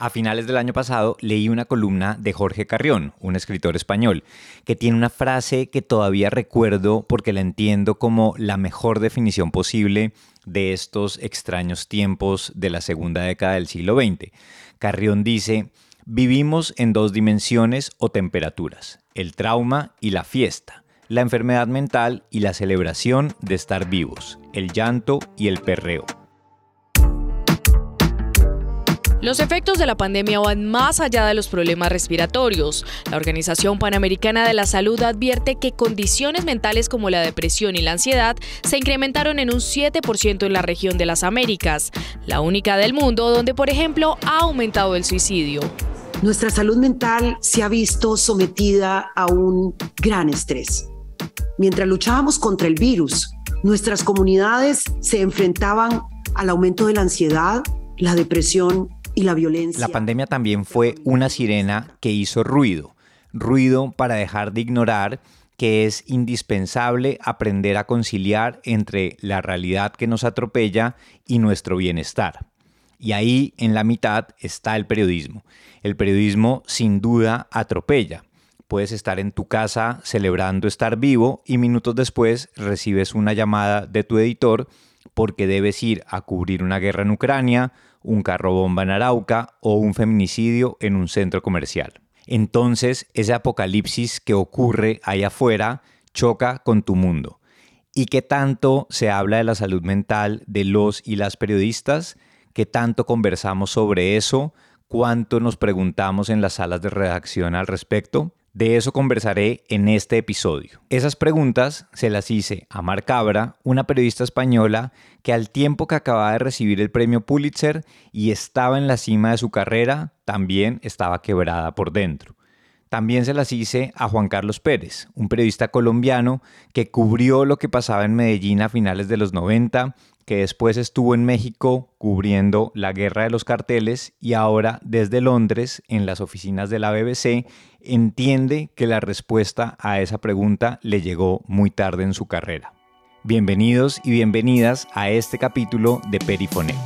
A finales del año pasado leí una columna de Jorge Carrión, un escritor español, que tiene una frase que todavía recuerdo porque la entiendo como la mejor definición posible de estos extraños tiempos de la segunda década del siglo XX. Carrión dice, vivimos en dos dimensiones o temperaturas, el trauma y la fiesta, la enfermedad mental y la celebración de estar vivos, el llanto y el perreo. Los efectos de la pandemia van más allá de los problemas respiratorios. La Organización Panamericana de la Salud advierte que condiciones mentales como la depresión y la ansiedad se incrementaron en un 7% en la región de las Américas, la única del mundo donde, por ejemplo, ha aumentado el suicidio. Nuestra salud mental se ha visto sometida a un gran estrés. Mientras luchábamos contra el virus, nuestras comunidades se enfrentaban al aumento de la ansiedad, la depresión la violencia. La pandemia también fue una sirena que hizo ruido, ruido para dejar de ignorar que es indispensable aprender a conciliar entre la realidad que nos atropella y nuestro bienestar. Y ahí en la mitad está el periodismo. El periodismo sin duda atropella. Puedes estar en tu casa celebrando estar vivo y minutos después recibes una llamada de tu editor porque debes ir a cubrir una guerra en Ucrania, un carro bomba en Arauca o un feminicidio en un centro comercial. Entonces, ese apocalipsis que ocurre ahí afuera choca con tu mundo. ¿Y qué tanto se habla de la salud mental de los y las periodistas? ¿Qué tanto conversamos sobre eso? ¿Cuánto nos preguntamos en las salas de redacción al respecto? De eso conversaré en este episodio. Esas preguntas se las hice a Mar Cabra, una periodista española que al tiempo que acababa de recibir el premio Pulitzer y estaba en la cima de su carrera, también estaba quebrada por dentro. También se las hice a Juan Carlos Pérez, un periodista colombiano que cubrió lo que pasaba en Medellín a finales de los 90 que después estuvo en México cubriendo la guerra de los carteles y ahora desde Londres, en las oficinas de la BBC, entiende que la respuesta a esa pregunta le llegó muy tarde en su carrera. Bienvenidos y bienvenidas a este capítulo de Perifoneo.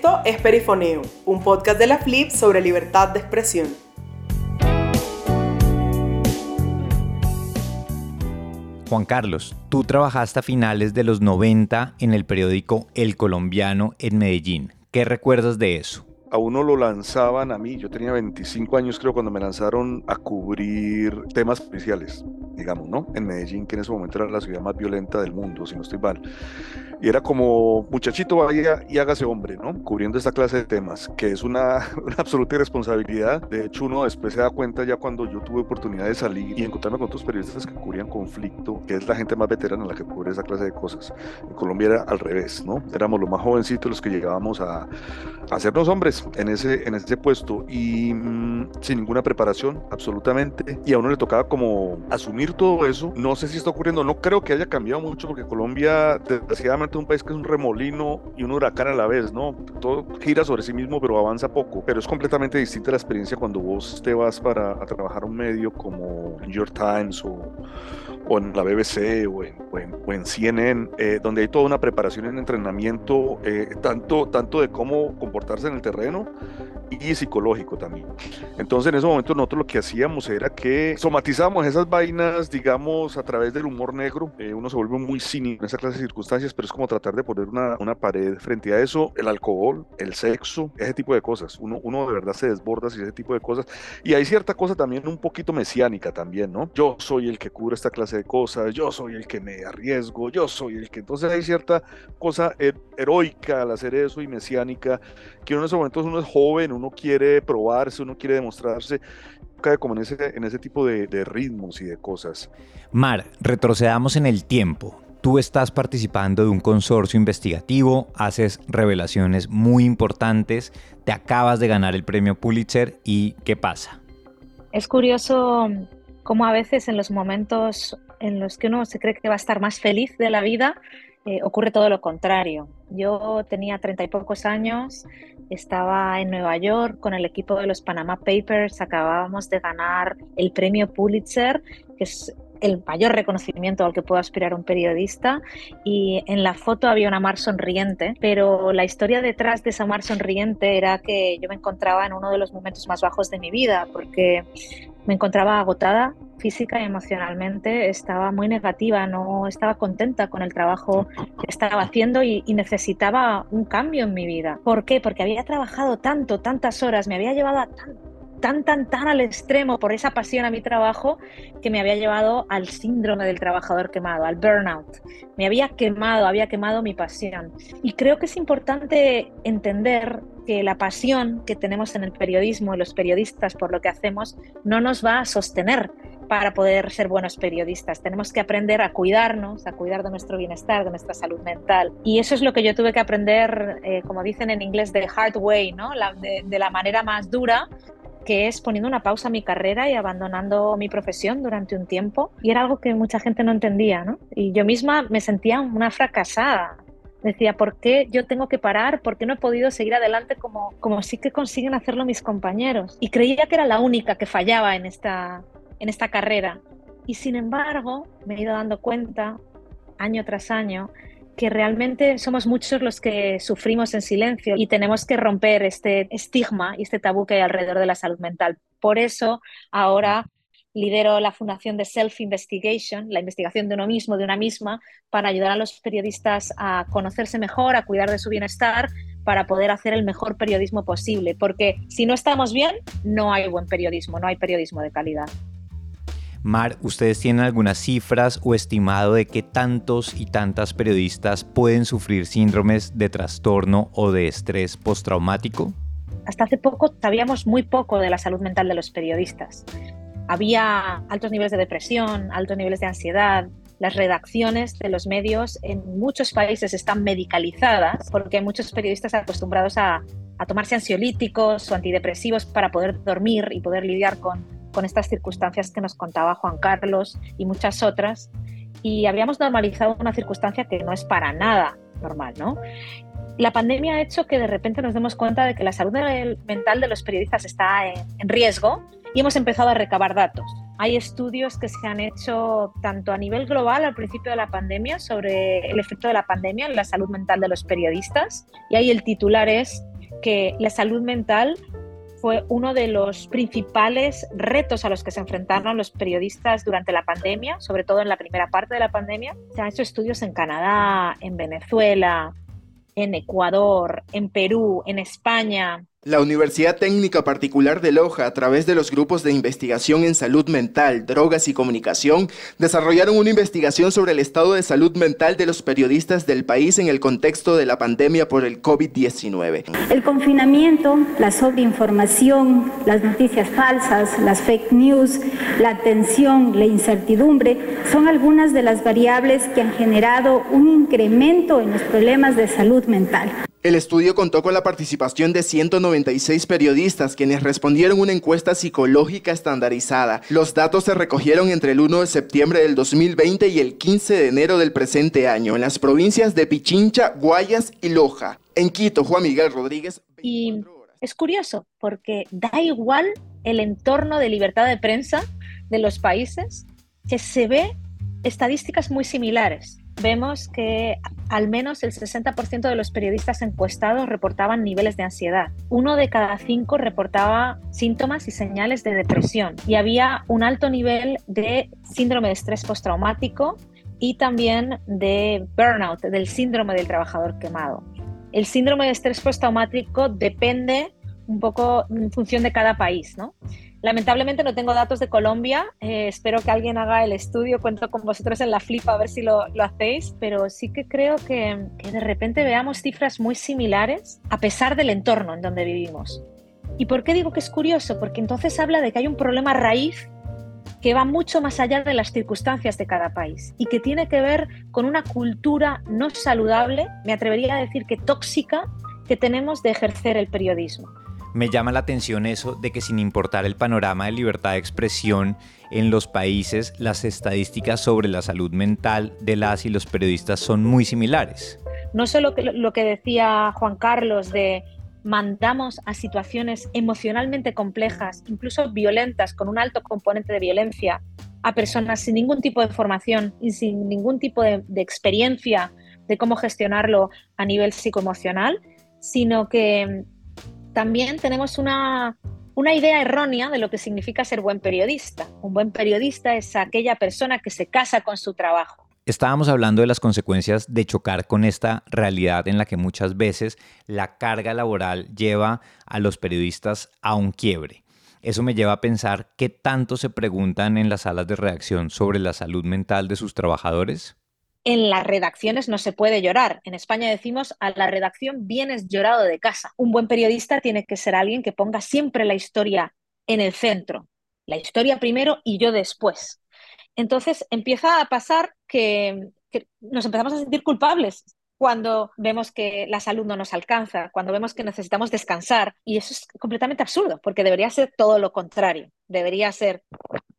Esto es Perifoneo, un podcast de la Flip sobre libertad de expresión. Juan Carlos, tú trabajaste a finales de los 90 en el periódico El Colombiano en Medellín. ¿Qué recuerdas de eso? a uno lo lanzaban a mí, yo tenía 25 años creo cuando me lanzaron a cubrir temas policiales, digamos, ¿no? En Medellín, que en ese momento era la ciudad más violenta del mundo, si no estoy mal. Y era como, muchachito, vaya y hágase hombre, ¿no? Cubriendo esta clase de temas, que es una, una absoluta irresponsabilidad. De hecho, uno después se da cuenta ya cuando yo tuve oportunidad de salir y encontrarme con otros periodistas que cubrían conflicto, que es la gente más veterana la que cubre esa clase de cosas. En Colombia era al revés, ¿no? Éramos los más jovencitos los que llegábamos a, a hacernos hombres en ese, en ese puesto y mm, sin ninguna preparación, absolutamente. Y a uno le tocaba como asumir todo eso. No sé si está ocurriendo, no creo que haya cambiado mucho porque Colombia, desgraciadamente, un país que es un remolino y un huracán a la vez, ¿no? Todo gira sobre sí mismo, pero avanza poco. Pero es completamente distinta la experiencia cuando vos te vas para a trabajar un medio como New York Times o, o en la BBC o en, o en, CNN, eh, donde hay toda una preparación en entrenamiento, eh, tanto, tanto de cómo comportarse en el terreno y psicológico también. Entonces en ese momento nosotros lo que hacíamos era que somatizábamos esas vainas, digamos, a través del humor negro. Eh, uno se vuelve muy cínico en esa clase de circunstancias, pero es como tratar de poner una, una, pared frente a eso, el alcohol, el sexo, ese tipo de cosas. Uno, uno de verdad se desborda si ese tipo de cosas. Y hay cierta cosa también un poquito mesiánica también, ¿no? Yo soy el que cubre esta clase de cosas, yo soy el que me arriesgo, yo soy el que... Entonces hay cierta cosa heroica al hacer eso y mesiánica, que uno en ese momento uno es joven, uno quiere probarse, uno quiere demostrarse, cae como en ese, en ese tipo de ritmos y de cosas. Mar, retrocedamos en el tiempo. Tú estás participando de un consorcio investigativo, haces revelaciones muy importantes, te acabas de ganar el premio Pulitzer y ¿qué pasa? Es curioso cómo a veces en los momentos en los que uno se cree que va a estar más feliz de la vida, eh, ocurre todo lo contrario. Yo tenía treinta y pocos años, estaba en Nueva York con el equipo de los Panama Papers, acabábamos de ganar el premio Pulitzer, que es el mayor reconocimiento al que puede aspirar un periodista y en la foto había una mar sonriente, pero la historia detrás de esa mar sonriente era que yo me encontraba en uno de los momentos más bajos de mi vida porque me encontraba agotada física y emocionalmente, estaba muy negativa, no estaba contenta con el trabajo que estaba haciendo y, necesitaba un cambio en mi vida. ¿Por qué? Porque había trabajado tanto, tantas horas, me había llevado a tan, tan, tan, tan al extremo por esa pasión a mi trabajo que me había llevado al síndrome del trabajador quemado, al burnout. Me había quemado, había quemado mi pasión. Y creo que es importante entender que la pasión que tenemos en el periodismo y los periodistas por lo que hacemos no nos va a sostener para poder ser buenos periodistas. Tenemos que aprender a cuidarnos, a cuidar de nuestro bienestar, de nuestra salud mental. Y eso es lo que yo tuve que aprender, eh, como dicen en inglés, the hard way, ¿no? La, de, de la manera más dura, que es poniendo una pausa a mi carrera y abandonando mi profesión durante un tiempo. Y era algo que mucha gente no entendía, ¿no? Y yo misma me sentía una fracasada. Decía, ¿por qué yo tengo que parar? ¿Por qué no he podido seguir adelante como, como sí que consiguen hacerlo mis compañeros? Y creía que era la única que fallaba en esta, en esta carrera. Y sin embargo, me he ido dando cuenta, año tras año, que realmente somos muchos los que sufrimos en silencio y tenemos que romper este estigma y este tabú que hay alrededor de la salud mental. Por eso ahora lidero la fundación de Self Investigation, la investigación de uno mismo, de una misma, para ayudar a los periodistas a conocerse mejor, a cuidar de su bienestar, para poder hacer el mejor periodismo posible. Porque si no estamos bien, no hay buen periodismo, no hay periodismo de calidad. Mar, ¿ustedes tienen algunas cifras o estimado de qué tantos y tantas periodistas pueden sufrir síndromes de trastorno o de estrés postraumático? Hasta hace poco sabíamos muy poco de la salud mental de los periodistas. Había altos niveles de depresión, altos niveles de ansiedad. Las redacciones de los medios en muchos países están medicalizadas porque hay muchos periodistas acostumbrados a, a tomarse ansiolíticos o antidepresivos para poder dormir y poder lidiar con con estas circunstancias que nos contaba Juan Carlos y muchas otras, y habíamos normalizado una circunstancia que no es para nada normal, ¿no? La pandemia ha hecho que de repente nos demos cuenta de que la salud mental de los periodistas está en, riesgo y hemos empezado a recabar datos. Hay estudios que se han hecho tanto a nivel global al principio de la pandemia sobre el efecto de la pandemia en la salud mental de los periodistas y ahí el titular es que la salud mental fue uno de los principales retos a los que se enfrentaron los periodistas durante la pandemia, sobre todo en la primera parte de la pandemia. Se han hecho estudios en Canadá, en Venezuela, en Ecuador, en Perú, en España, la Universidad Técnica Particular de Loja, a través de los grupos de investigación en salud mental, drogas y comunicación, desarrollaron una investigación sobre el estado de salud mental de los periodistas del país en el contexto de la pandemia por el COVID-19. El confinamiento, la sobreinformación, las noticias falsas, las fake news, la tensión, la incertidumbre, son algunas de las variables que han generado un incremento en los problemas de salud mental. El estudio contó con la participación de 196 periodistas quienes respondieron una encuesta psicológica estandarizada. Los datos se recogieron entre el 1 de septiembre del 2020 y el 15 de enero del presente año en las provincias de Pichincha, Guayas y Loja. En Quito, Juan Miguel Rodríguez. Y es curioso porque da igual el entorno de libertad de prensa de los países que se ve estadísticas muy similares vemos que al menos el 60% de los periodistas encuestados reportaban niveles de ansiedad. Uno de cada cinco reportaba síntomas y señales de depresión y había un alto nivel de síndrome de estrés postraumático y también de burnout, del síndrome del trabajador quemado. El síndrome de estrés postraumático depende un poco en función de cada país, ¿no? Lamentablemente no tengo datos de Colombia, eh, espero que alguien haga el estudio, cuento con vosotros en la flipa a ver si lo, lo hacéis, pero sí que creo que, que de repente veamos cifras muy similares a pesar del entorno en donde vivimos. ¿Y por qué digo que es curioso? Porque entonces habla de que hay un problema raíz que va mucho más allá de las circunstancias de cada país y que tiene que ver con una cultura no saludable, me atrevería a decir que tóxica, que tenemos de ejercer el periodismo. Me llama la atención eso de que sin importar el panorama de libertad de expresión en los países, las estadísticas sobre la salud mental de las y los periodistas son muy similares. No solo lo que decía Juan Carlos de mandamos a situaciones emocionalmente complejas, incluso violentas, con un alto componente de violencia, a personas sin ningún tipo de formación y sin ningún tipo de, experiencia de cómo gestionarlo a nivel psicoemocional, sino que también tenemos una, una idea errónea de lo que significa ser buen periodista. Un buen periodista es aquella persona que se casa con su trabajo. Estábamos hablando de las consecuencias de chocar con esta realidad en la que muchas veces la carga laboral lleva a los periodistas a un quiebre. Eso me lleva a pensar qué tanto se preguntan en las salas de redacción sobre la salud mental de sus trabajadores. En las redacciones no se puede llorar. En España decimos a la redacción vienes llorado de casa. Un buen periodista tiene que ser alguien que ponga siempre la historia en el centro. La historia primero y yo después. Entonces empieza a pasar que, que nos empezamos a sentir culpables cuando vemos que la salud no nos alcanza, cuando vemos que necesitamos descansar. Y eso es completamente absurdo, porque debería ser todo lo contrario. Debería ser,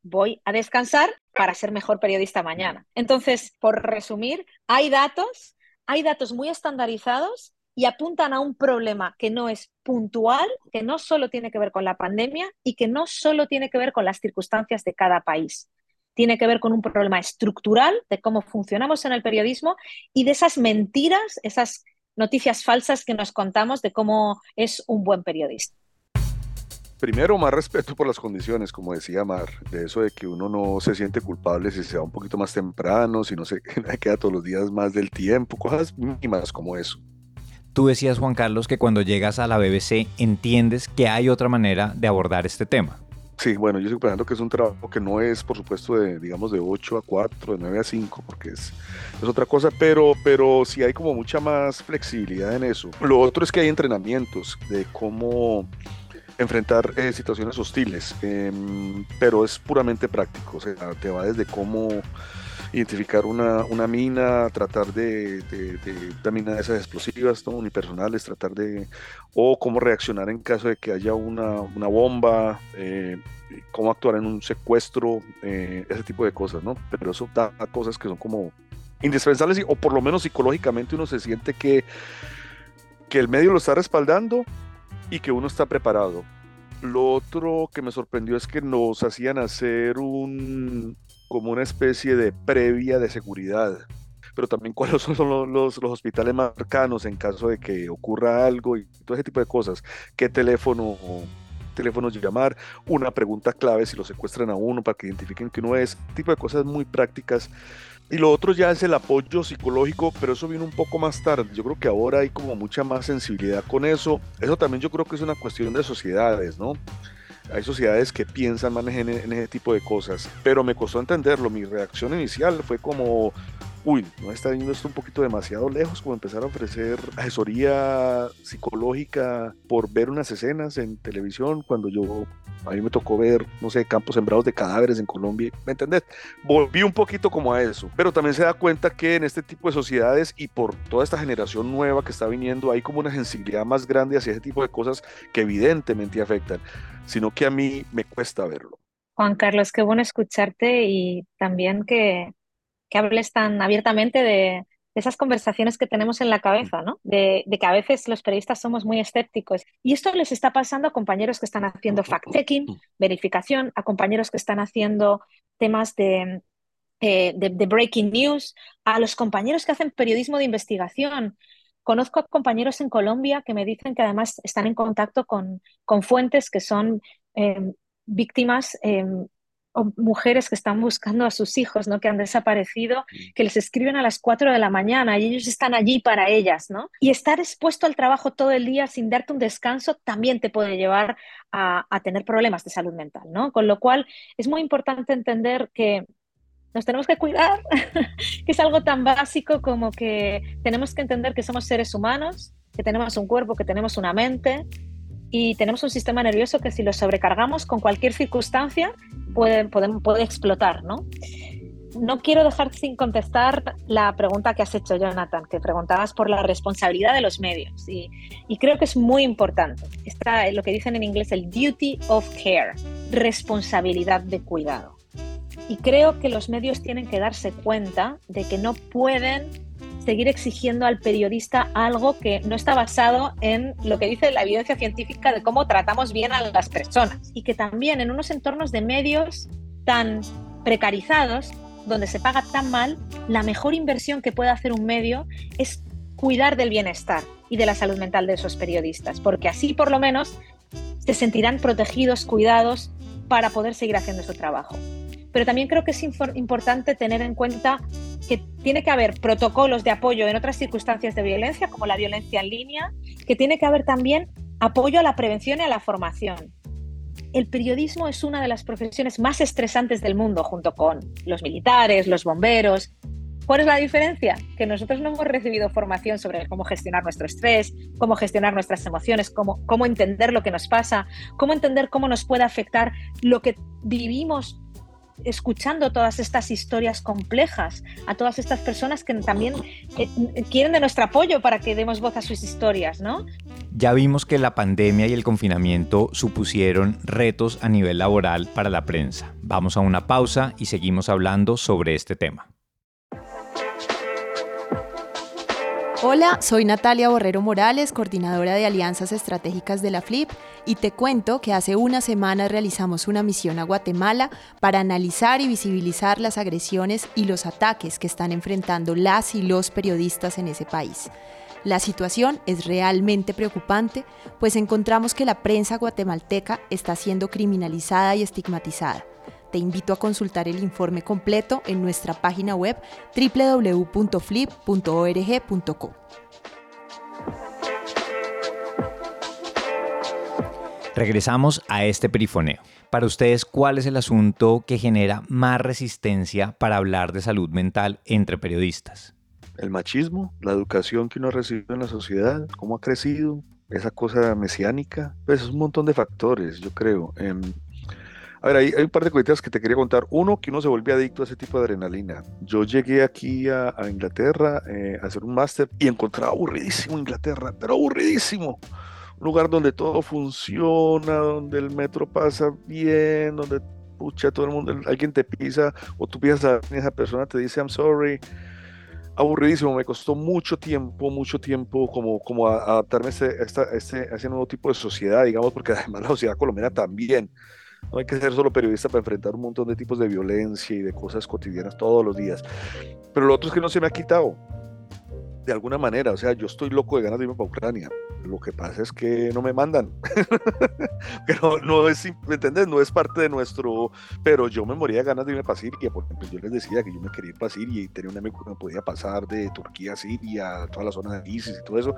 voy a descansar para ser mejor periodista mañana. Entonces, por resumir, hay datos, hay datos muy estandarizados y apuntan a un problema que no es puntual, que no solo tiene que ver con la pandemia y que no solo tiene que ver con las circunstancias de cada país tiene que ver con un problema estructural de cómo funcionamos en el periodismo y de esas mentiras, esas noticias falsas que nos contamos de cómo es un buen periodista. Primero, más respeto por las condiciones, como decía Mar, de eso de que uno no se siente culpable si se va un poquito más temprano, si no se queda todos los días más del tiempo, cosas mínimas como eso. Tú decías, Juan Carlos, que cuando llegas a la BBC entiendes que hay otra manera de abordar este tema. Sí, bueno, yo estoy pensando que es un trabajo que no es, por supuesto, de, digamos, de 8 a 4, de 9 a 5, porque es, es otra cosa, pero, pero sí hay como mucha más flexibilidad en eso. Lo otro es que hay entrenamientos de cómo enfrentar eh, situaciones hostiles, em, pero es puramente práctico, o sea, te va desde cómo identificar una, una mina, tratar de, de, de, esas explosivas, ¿no? unipersonales, tratar de, o cómo reaccionar en caso de que haya una, una bomba, eh, cómo actuar en un secuestro, eh, ese tipo de cosas, ¿no? Pero eso da cosas que son como indispensables o por lo menos psicológicamente uno se siente que, que el medio lo está respaldando y que uno está preparado. Lo otro que me sorprendió es que nos hacían hacer un, como una especie de previa de seguridad, pero también cuáles son los, los, hospitales más cercanos en caso de que ocurra algo y todo ese tipo de cosas, qué teléfono teléfonos llamar, una pregunta clave si lo secuestran a uno para que identifiquen que uno es, tipo de cosas muy prácticas. Y lo otro ya es el apoyo psicológico, pero eso viene un poco más tarde. Yo creo que ahora hay como mucha más sensibilidad con eso. Eso también yo creo que es una cuestión de sociedades, ¿no? Hay sociedades que piensan más en, ese tipo de cosas, pero me costó entenderlo. Mi reacción inicial fue como, uy, no está yendo esto un poquito demasiado lejos, como empezar a ofrecer asesoría psicológica por ver unas escenas en televisión cuando yo, a mí me tocó ver, no sé, campos sembrados de cadáveres en Colombia, ¿me entendés? Volví un poquito como a eso, pero también se da cuenta que en este tipo de sociedades y por toda esta generación nueva que está viniendo, hay como una sensibilidad más grande hacia ese tipo de cosas que evidentemente afectan, sino que a mí me cuesta verlo. Juan Carlos, qué bueno escucharte y también que que hables tan abiertamente de, esas conversaciones que tenemos en la cabeza, ¿no? De, que a veces los periodistas somos muy escépticos. Y esto les está pasando a compañeros que están haciendo fact-checking, verificación, a compañeros que están haciendo temas de, eh, de, breaking news, a los compañeros que hacen periodismo de investigación. Conozco a compañeros en Colombia que me dicen que además están en contacto con, con fuentes que son eh, víctimas eh, o mujeres que están buscando a sus hijos, ¿no? Que han desaparecido, mm. que les escriben a las 4 de la mañana y ellos están allí para ellas, ¿no? Y estar expuesto al trabajo todo el día sin darte un descanso también te puede llevar a, tener problemas de salud mental, ¿no? Con lo cual es muy importante entender que nos tenemos que cuidar, que es algo tan básico como que tenemos que entender que somos seres humanos, que tenemos un cuerpo, que tenemos una mente, y tenemos un sistema nervioso que si lo sobrecargamos con cualquier circunstancia puede, puede, explotar, ¿no? No quiero dejar sin contestar la pregunta que has hecho, Jonathan, que preguntabas por la responsabilidad de los medios. Y, y creo que es muy importante. Está lo que dicen en inglés el duty of care, responsabilidad de cuidado. Y creo que los medios tienen que darse cuenta de que no pueden seguir exigiendo al periodista algo que no está basado en lo que dice la evidencia científica de cómo tratamos bien a las personas y que también en unos entornos de medios tan precarizados, donde se paga tan mal, la mejor inversión que puede hacer un medio es cuidar del bienestar y de la salud mental de esos periodistas, porque así por lo menos se sentirán protegidos, cuidados para poder seguir haciendo su trabajo. Pero también creo que es importante tener en cuenta que tiene que haber protocolos de apoyo en otras circunstancias de violencia, como la violencia en línea, que tiene que haber también apoyo a la prevención y a la formación. El periodismo es una de las profesiones más estresantes del mundo, junto con los militares, los bomberos. ¿Cuál es la diferencia? Que nosotros no hemos recibido formación sobre cómo gestionar nuestro estrés, cómo gestionar nuestras emociones, cómo, cómo entender lo que nos pasa, cómo entender cómo nos puede afectar lo que vivimos escuchando todas estas historias complejas, a todas estas personas que también eh, quieren de nuestro apoyo para que demos voz a sus historias, ¿no? Ya vimos que la pandemia y el confinamiento supusieron retos a nivel laboral para la prensa. Vamos a una pausa y seguimos hablando sobre este tema. Hola, soy Natalia Borrero Morales, coordinadora de Alianzas Estratégicas de la FLIP, y te cuento que hace una semana realizamos una misión a Guatemala para analizar y visibilizar las agresiones y los ataques que están enfrentando las y los periodistas en ese país. La situación es realmente preocupante, pues encontramos que la prensa guatemalteca está siendo criminalizada y estigmatizada. Te invito a consultar el informe completo en nuestra página web www.flip.org.co. Regresamos a este perifoneo. Para ustedes, ¿cuál es el asunto que genera más resistencia para hablar de salud mental entre periodistas? El machismo, la educación que uno ha recibido en la sociedad, cómo ha crecido, esa cosa mesiánica, pues es un montón de factores, yo creo. Em, a ver, hay, un par de cositas que te quería contar. Uno, que uno se vuelve adicto a ese tipo de adrenalina. Yo llegué aquí a, Inglaterra eh, a hacer un máster y encontraba aburridísimo Inglaterra, pero aburridísimo. Un lugar donde todo funciona, donde el metro pasa bien, donde pucha, todo el mundo, alguien te pisa o tú pisas a esa persona, te dice I'm sorry. Aburridísimo, me costó mucho tiempo, mucho tiempo como, como adaptarme a, este, este, a ese nuevo tipo de sociedad, digamos, porque además la sociedad colombiana también no hay que ser solo periodista para enfrentar un montón de tipos de violencia y de cosas cotidianas todos los días. Pero lo otro es que no se me ha quitado de alguna manera, o sea, yo estoy loco de ganas de irme para Ucrania. Lo que pasa es que no me mandan. pero no es, ¿me entiendes? No es parte de nuestro. Pero yo me moría de ganas de irme para Siria. Por ejemplo, yo les decía que yo me quería ir para Siria y tenía un amigo que me podía pasar de Turquía a Siria, toda la zona de ISIS y todo eso.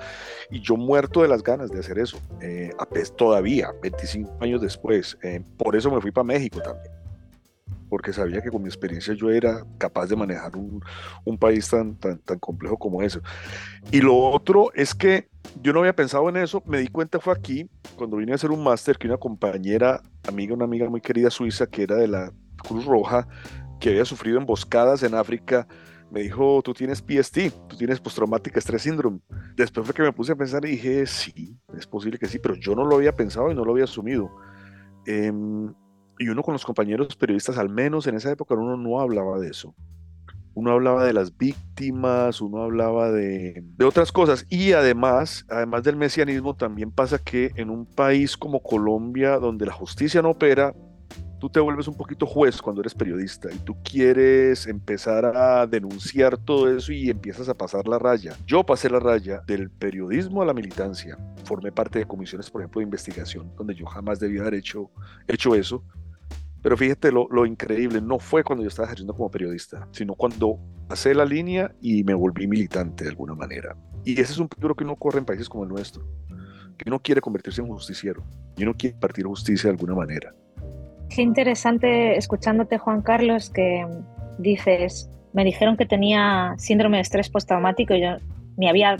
Y yo muerto de las ganas de hacer eso. Eh, todavía, 25 años después. Eh, por eso me fui para México también porque sabía que con mi experiencia yo era capaz de manejar un, un país tan, tan, tan complejo como ese. Y lo otro es que yo no había pensado en eso, me di cuenta fue aquí, cuando vine a hacer un máster, que una compañera, amiga, una amiga muy querida suiza, que era de la Cruz Roja, que había sufrido emboscadas en África, me dijo, tú tienes PST, tú tienes postraumática estrés síndrome. Después fue que me puse a pensar y dije, sí, es posible que sí, pero yo no lo había pensado y no lo había asumido. Eh, y uno con los compañeros periodistas, al menos en esa época, uno no hablaba de eso. Uno hablaba de las víctimas, uno hablaba de, de otras cosas. Y además, además del mesianismo, también pasa que en un país como Colombia, donde la justicia no opera, tú te vuelves un poquito juez cuando eres periodista y tú quieres empezar a denunciar todo eso y empiezas a pasar la raya. Yo pasé la raya del periodismo a la militancia. Formé parte de comisiones, por ejemplo, de investigación, donde yo jamás debía haber hecho, hecho eso. Pero fíjate lo, lo, increíble, no fue cuando yo estaba ejerciendo como periodista, sino cuando pasé la línea y me volví militante de alguna manera. Y ese es un peligro que uno corre en países como el nuestro, que uno quiere convertirse en justiciero y uno quiere partir justicia de alguna manera. Qué interesante escuchándote, Juan Carlos, que dices, me dijeron que tenía síndrome de estrés postraumático y yo ni había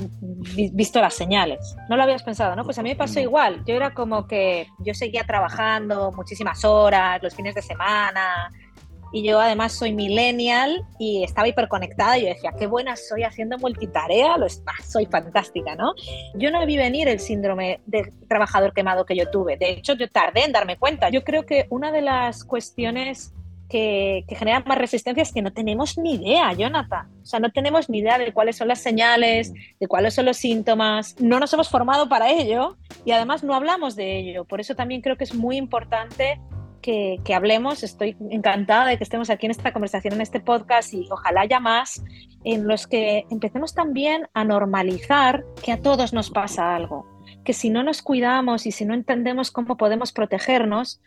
visto las señales. No lo habías pensado, ¿no? Pues a mí me pasó igual. Yo era como que yo seguía trabajando muchísimas horas, los fines de semana, y yo además soy millennial y estaba hiperconectada y yo decía, qué buena soy haciendo multitarea, lo soy fantástica, ¿no? Yo no vi venir el síndrome de trabajador quemado que yo tuve. De hecho, yo tardé en darme cuenta. Yo creo que una de las cuestiones que, que, generan más resistencia es que no tenemos ni idea, Jonathan. O sea, no tenemos ni idea de cuáles son las señales, de cuáles son los síntomas. No nos hemos formado para ello y además no hablamos de ello. Por eso también creo que es muy importante que, que, hablemos. Estoy encantada de que estemos aquí en esta conversación, en este podcast y ojalá haya más en los que empecemos también a normalizar que a todos nos pasa algo, que si no nos cuidamos y si no entendemos cómo podemos protegernos,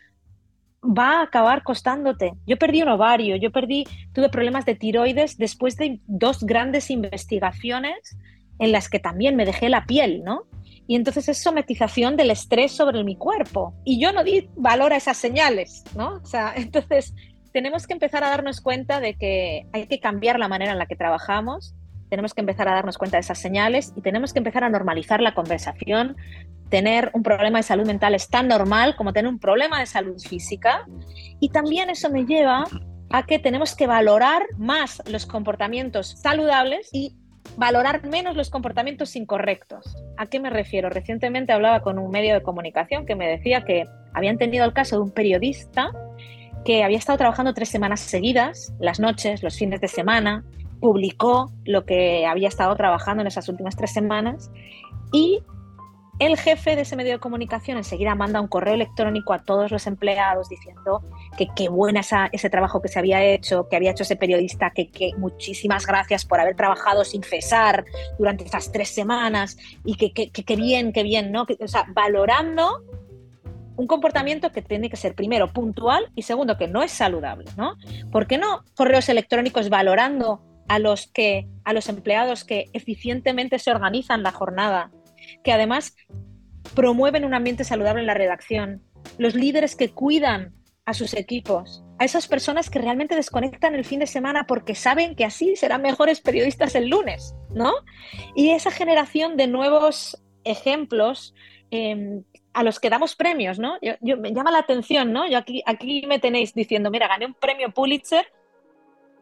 va a acabar costándote. Yo perdí un ovario, yo perdí, tuve problemas de tiroides después de dos grandes investigaciones en las que también me dejé la piel, ¿no? Y entonces es somatización del estrés sobre mi cuerpo. Y yo no di valor a esas señales, ¿no? O sea, entonces tenemos que empezar a darnos cuenta de que hay que cambiar la manera en la que trabajamos, tenemos que empezar a darnos cuenta de esas señales y tenemos que empezar a normalizar la conversación. Tener un problema de salud mental es tan normal como tener un problema de salud física. Y también eso me lleva a que tenemos que valorar más los comportamientos saludables y valorar menos los comportamientos incorrectos. ¿A qué me refiero? Recientemente hablaba con un medio de comunicación que me decía que habían tenido el caso de un periodista que había estado trabajando tres semanas seguidas, las noches, los fines de semana, publicó lo que había estado trabajando en esas últimas tres semanas y el jefe de ese medio de comunicación enseguida manda un correo electrónico a todos los empleados diciendo que qué buena ese trabajo que se había hecho, que había hecho ese periodista, que, muchísimas gracias por haber trabajado sin cesar durante esas tres semanas y que qué bien, qué bien, ¿no? o sea, valorando un comportamiento que tiene que ser primero puntual y segundo que no es saludable, ¿no? ¿Por qué no correos electrónicos valorando a los que a los empleados que eficientemente se organizan la jornada, que además promueven un ambiente saludable en la redacción, los líderes que cuidan a sus equipos, a esas personas que realmente desconectan el fin de semana porque saben que así serán mejores periodistas el lunes, ¿no? Y esa generación de nuevos ejemplos em, a los que damos premios, ¿no? Yo, me llama la atención, ¿no? Yo aquí, aquí me tenéis diciendo, mira, gané un premio Pulitzer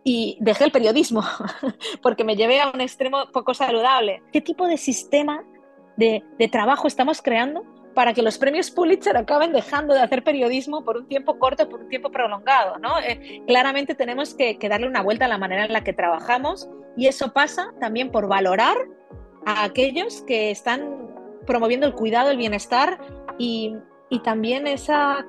y dejé el periodismo porque me llevé a un extremo poco saludable. ¿Qué tipo de sistema de, trabajo estamos creando para que los premios Pulitzer acaben dejando de hacer periodismo por un tiempo corto, por un tiempo prolongado? ¿no? Eh, claramente tenemos que, darle una vuelta a la manera en la que trabajamos y eso pasa también por valorar a aquellos que están promoviendo el cuidado, el bienestar y, y también esa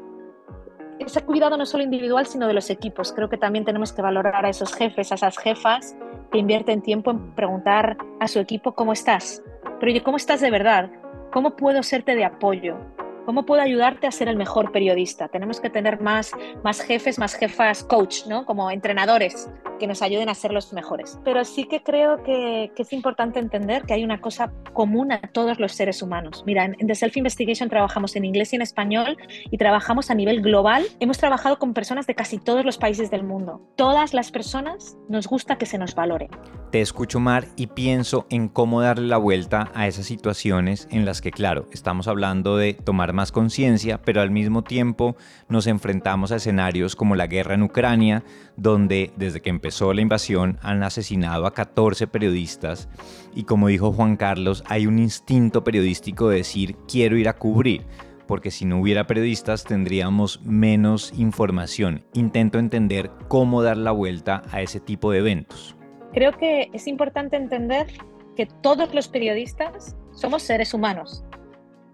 ese cuidado no solo individual, sino de los equipos. Creo que también tenemos que valorar a esos jefes, a esas jefas que invierten tiempo en preguntar a su equipo cómo estás. Pero oye, ¿cómo estás de verdad? ¿Cómo puedo serte de apoyo? ¿Cómo puedo ayudarte a ser el mejor periodista? Tenemos que tener más, más jefes, más jefas coach, ¿no? Como entrenadores que nos ayuden a ser los mejores. Pero sí que creo que, es importante entender que hay una cosa común a todos los seres humanos. Mira, en, The Self Investigation trabajamos en inglés y en español y trabajamos a nivel global. Hemos trabajado con personas de casi todos los países del mundo. Todas las personas nos gusta que se nos valore. Te escucho, Mar, y pienso en cómo darle la vuelta a esas situaciones en las que, claro, estamos hablando de tomar más conciencia, pero al mismo tiempo nos enfrentamos a escenarios como la guerra en Ucrania, donde desde que empezó la invasión han asesinado a 14 periodistas y como dijo Juan Carlos, hay un instinto periodístico de decir quiero ir a cubrir porque si no hubiera periodistas tendríamos menos información. Intento entender cómo dar la vuelta a ese tipo de eventos. Creo que es importante entender que todos los periodistas somos seres humanos.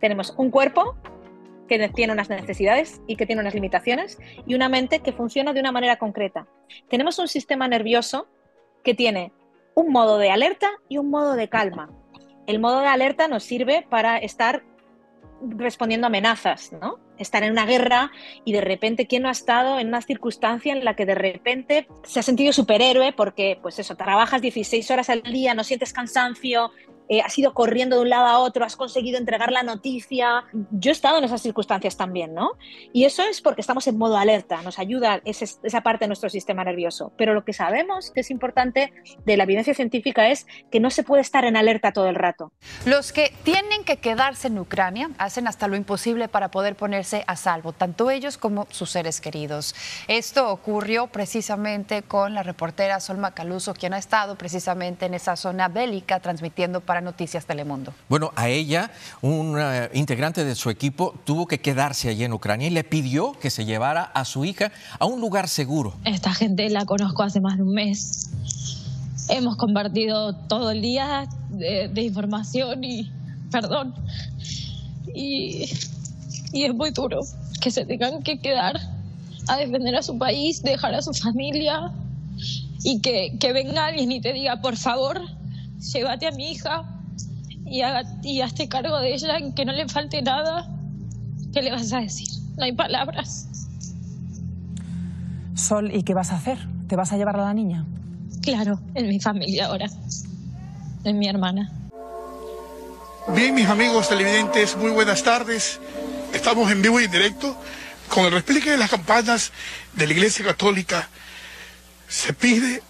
Tenemos un cuerpo que tiene unas necesidades y que tiene unas limitaciones y una mente que funciona de una manera concreta. Tenemos un sistema nervioso que tiene un modo de alerta y un modo de calma. El modo de alerta nos sirve para estar respondiendo a amenazas, ¿no? Estar en una guerra y de repente, ¿quién no ha estado en una circunstancia en la que de repente se ha sentido superhéroe porque, pues eso, trabajas 16 horas al día, no sientes cansancio, eh, has ido corriendo de un lado a otro, has conseguido entregar la noticia. Yo he estado en esas circunstancias también, ¿no? Y eso es porque estamos en modo alerta, nos ayuda esa parte de nuestro sistema nervioso. Pero lo que sabemos que es importante de la evidencia científica es que no se puede estar en alerta todo el rato. Los que tienen que quedarse en Ucrania hacen hasta lo imposible para poder ponerse a salvo, tanto ellos como sus seres queridos. Esto ocurrió precisamente con la reportera Solma Caluso, quien ha estado precisamente en esa zona bélica transmitiendo para Noticias Telemundo. Bueno, a ella, un eh, integrante de su equipo tuvo que quedarse allí en Ucrania y le pidió que se llevara a su hija a un lugar seguro. Esta gente la conozco hace más de un mes. Hemos compartido todo el día de, información y perdón. Y, y es muy duro que se tengan que quedar a defender a su país, dejar a su familia y que, que venga alguien y te diga, por favor, llévate a mi hija y, haga, y hazte cargo de ella, que no le falte nada. ¿Qué le vas a decir? No hay palabras. Sol, ¿y qué vas a hacer? ¿Te vas a llevar a la niña? Claro, en mi familia ahora. En mi hermana. Bien, mis amigos televidentes, muy buenas tardes. Estamos en vivo y en directo con el replique de las campañas de la Iglesia Católica. Se pide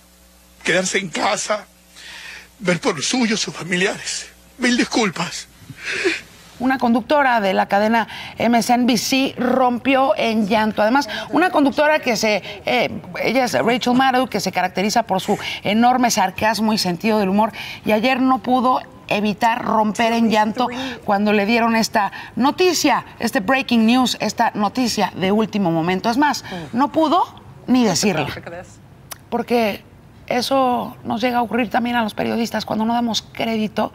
quedarse en casa, ver por los suyos, sus familiares. Mil disculpas. Una conductora de la cadena MSNBC rompió en llanto. Además, una conductora que se. Eh, ella es Rachel Maddow, que se caracteriza por su enorme sarcasmo y sentido del humor. Y ayer no pudo evitar romper en llanto cuando le dieron esta noticia, este breaking news, esta noticia de último momento. Es más, no pudo ni decirla. Porque eso nos llega a ocurrir también a los periodistas cuando no damos crédito,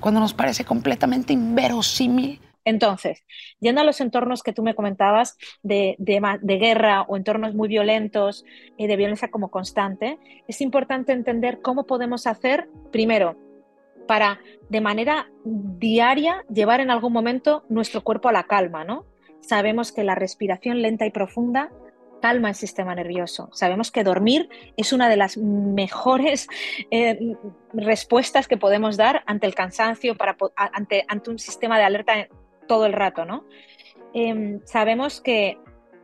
cuando nos parece completamente inverosímil. Entonces, yendo a los entornos que tú me comentabas de, de, guerra o entornos muy violentos, y de violencia como constante, es importante entender cómo podemos hacer, primero, para de manera diaria llevar en algún momento nuestro cuerpo a la calma, ¿no? Sabemos que la respiración lenta y profunda calma el sistema nervioso. Sabemos que dormir es una de las mejores eh, respuestas que podemos dar ante el cansancio, para, ante, ante un sistema de alerta todo el rato, ¿no? Em, sabemos que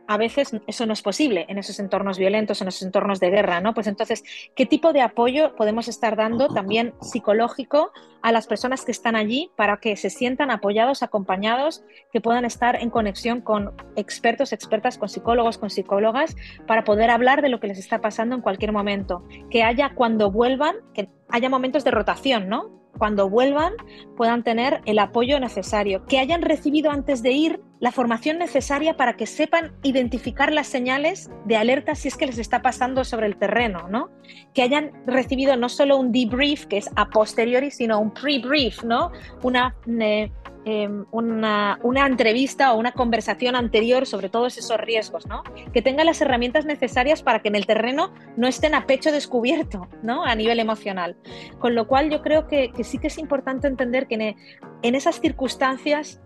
a veces eso no es posible en esos entornos violentos, en esos entornos de guerra, ¿no? Pues entonces, ¿qué tipo de apoyo podemos estar dando también psicológico a las personas que están allí para que se sientan apoyados, acompañados, que puedan estar en conexión con expertos, expertas, con psicólogos, con psicólogas, para poder hablar de lo que les está pasando en cualquier momento? Que haya cuando vuelvan, que haya momentos de rotación, ¿no? Cuando vuelvan puedan tener el apoyo necesario, que hayan recibido antes de ir la formación necesaria para que sepan identificar las señales de alerta si es que les está pasando sobre el terreno, ¿no? Que hayan recibido no solo un debrief, que es a posteriori, sino un pre-brief, ¿no? Una eh, Em, una, entrevista o una conversación anterior sobre todos esos riesgos, ¿no? Que tenga las herramientas necesarias para que en el terreno no estén a pecho descubierto, ¿no? A nivel emocional. Con lo cual yo creo que, sí que es importante entender que en, esas circunstancias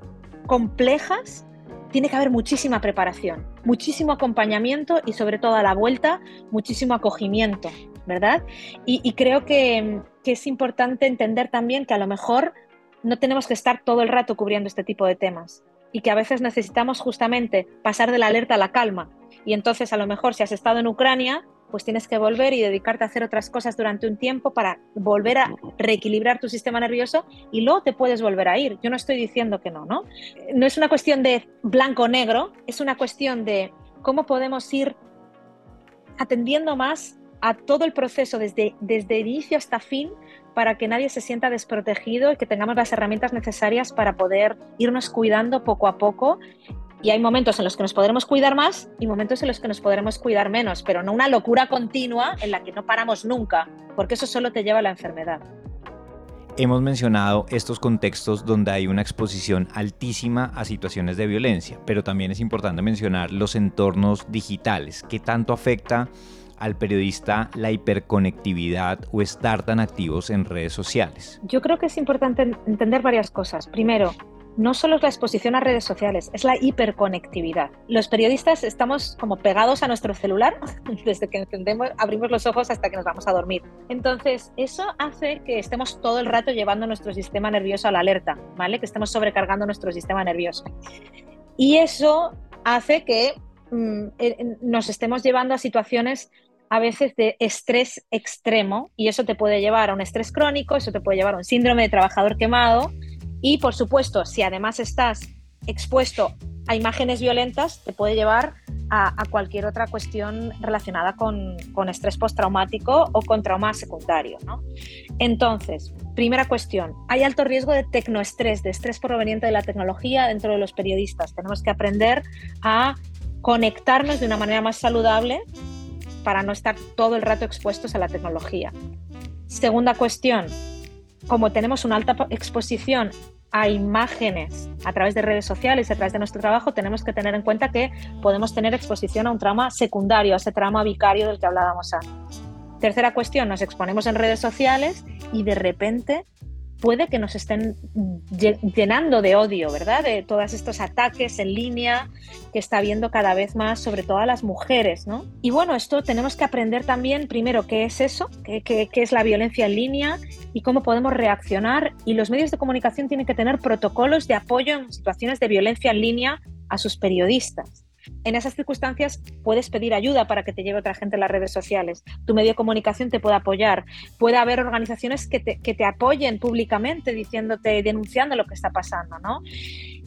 complejas tiene que haber muchísima preparación, muchísimo acompañamiento y sobre todo a la vuelta muchísimo acogimiento, ¿verdad? Y, creo que, es importante entender también que a lo mejor no tenemos que estar todo el rato cubriendo este tipo de temas y que a veces necesitamos justamente pasar de la alerta a la calma. Y entonces a lo mejor si has estado en Ucrania, pues tienes que volver y dedicarte a hacer otras cosas durante un tiempo para volver a reequilibrar tu sistema nervioso y luego te puedes volver a ir. Yo no estoy diciendo que no, ¿no? No es una cuestión de blanco o negro, es una cuestión de cómo podemos ir atendiendo más a todo el proceso desde, desde inicio hasta fin para que nadie se sienta desprotegido y que tengamos las herramientas necesarias para poder irnos cuidando poco a poco. Y hay momentos en los que nos podremos cuidar más y momentos en los que nos podremos cuidar menos, pero no una locura continua en la que no paramos nunca, porque eso solo te lleva a la enfermedad. Hemos mencionado estos contextos donde hay una exposición altísima a situaciones de violencia, pero también es importante mencionar los entornos digitales, que tanto afecta al periodista la hiperconectividad o estar tan activos en redes sociales? Yo creo que es importante entender varias cosas. Primero, no solo es la exposición a redes sociales, es la hiperconectividad. Los periodistas estamos como pegados a nuestro celular desde que encendemos, abrimos los ojos hasta que nos vamos a dormir. Entonces, eso hace que estemos todo el rato llevando nuestro sistema nervioso a la alerta, ¿vale? Que estemos sobrecargando nuestro sistema nervioso. Y eso hace que mm, nos estemos llevando a situaciones a veces de estrés extremo y eso te puede llevar a un estrés crónico, eso te puede llevar a un síndrome de trabajador quemado y por supuesto si además estás expuesto a imágenes violentas te puede llevar a, cualquier otra cuestión relacionada con, estrés postraumático o con trauma secundario. Entonces, primera cuestión, hay alto riesgo de tecnoestrés, de estrés proveniente de la tecnología dentro de los periodistas. Tenemos que aprender a conectarnos de una manera más saludable para no estar todo el rato expuestos a la tecnología. Segunda cuestión, como tenemos una alta exposición a imágenes a través de redes sociales, a través de nuestro trabajo, tenemos que tener en cuenta que podemos tener exposición a un trauma secundario, a ese trauma vicario del que hablábamos antes. Tercera cuestión, nos exponemos en redes sociales y de repente puede que nos estén llenando de odio, ¿verdad? De todos estos ataques en línea que está habiendo cada vez más, sobre todo a las mujeres, ¿no? Y bueno, esto tenemos que aprender también, primero, qué es eso, qué, qué, es la violencia en línea y cómo podemos reaccionar. Y los medios de comunicación tienen que tener protocolos de apoyo en situaciones de violencia en línea a sus periodistas. En esas circunstancias puedes pedir ayuda para que te lleve otra gente en las redes sociales. Tu medio de comunicación te puede apoyar. Puede haber organizaciones que te, apoyen públicamente diciéndote, denunciando lo que está pasando, ¿no?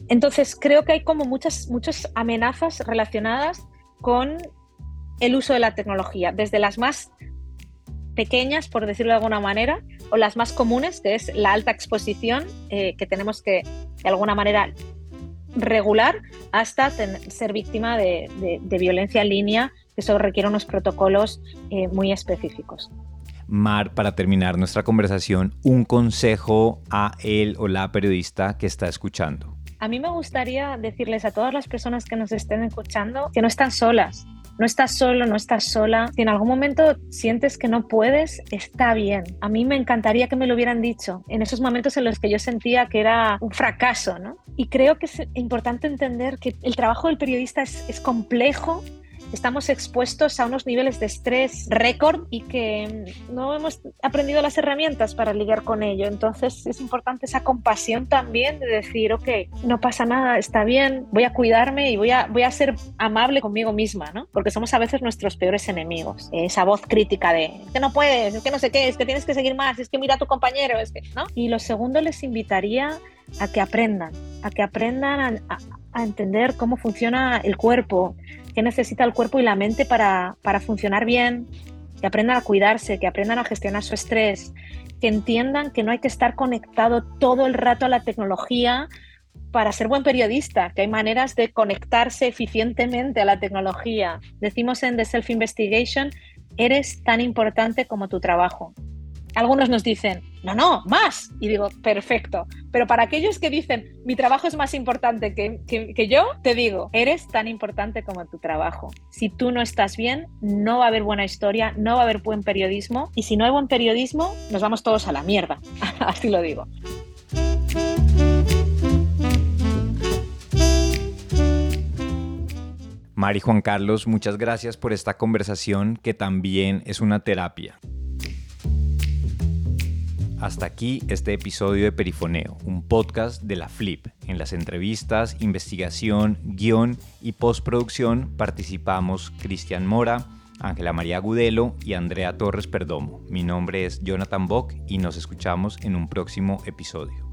Entonces creo que hay como muchas, muchas amenazas relacionadas con el uso de la tecnología, desde las más pequeñas, por decirlo de alguna manera, o las más comunes, que es la alta exposición, eh, que tenemos que de alguna manera regular hasta ser víctima de, violencia en línea, que eso requiere unos protocolos eh, muy específicos. Mar, para terminar nuestra conversación, un consejo a él o la periodista que está escuchando. A mí me gustaría decirles a todas las personas que nos estén escuchando que no están solas, no estás solo, no estás sola. Si en algún momento sientes que no puedes, está bien. A mí me encantaría que me lo hubieran dicho en esos momentos en los que yo sentía que era un fracaso, ¿no? Y creo que es importante entender que el trabajo del periodista es, es complejo, estamos expuestos a unos niveles de estrés récord y que no hemos aprendido las herramientas para lidiar con ello. Entonces es importante esa compasión también de decir, ok, no pasa nada, está bien, voy a cuidarme y voy a, voy a ser amable conmigo misma, ¿no? Porque somos a veces nuestros peores enemigos. Esa voz crítica de, que no puedes, es que no sé qué, es que tienes que seguir más, es que mira a tu compañero, es que, ¿no? Y lo segundo les invitaría a que aprendan, a que aprendan a, a entender cómo funciona el cuerpo, qué necesita el cuerpo y la mente para, funcionar bien, que aprendan a cuidarse, que aprendan a gestionar su estrés, que entiendan que no hay que estar conectado todo el rato a la tecnología para ser buen periodista, que hay maneras de conectarse eficientemente a la tecnología. Decimos en The Self Investigation, eres tan importante como tu trabajo algunos nos dicen, no, no, más. Y digo, perfecto. Pero para aquellos que dicen, mi trabajo es más importante que, que, yo, te digo, eres tan importante como tu trabajo. Si tú no estás bien, no va a haber buena historia, no va a haber buen periodismo. Y si no hay buen periodismo, nos vamos todos a la mierda. Así lo digo. Mari Juan Carlos, muchas gracias por esta conversación que también es una terapia. Hasta aquí este episodio de Perifoneo, un podcast de la Flip. En las entrevistas, investigación, guion y postproducción participamos Cristian Mora, Ángela María Gudelo y Andrea Torres Perdomo. Mi nombre es Jonathan Bock y nos escuchamos en un próximo episodio.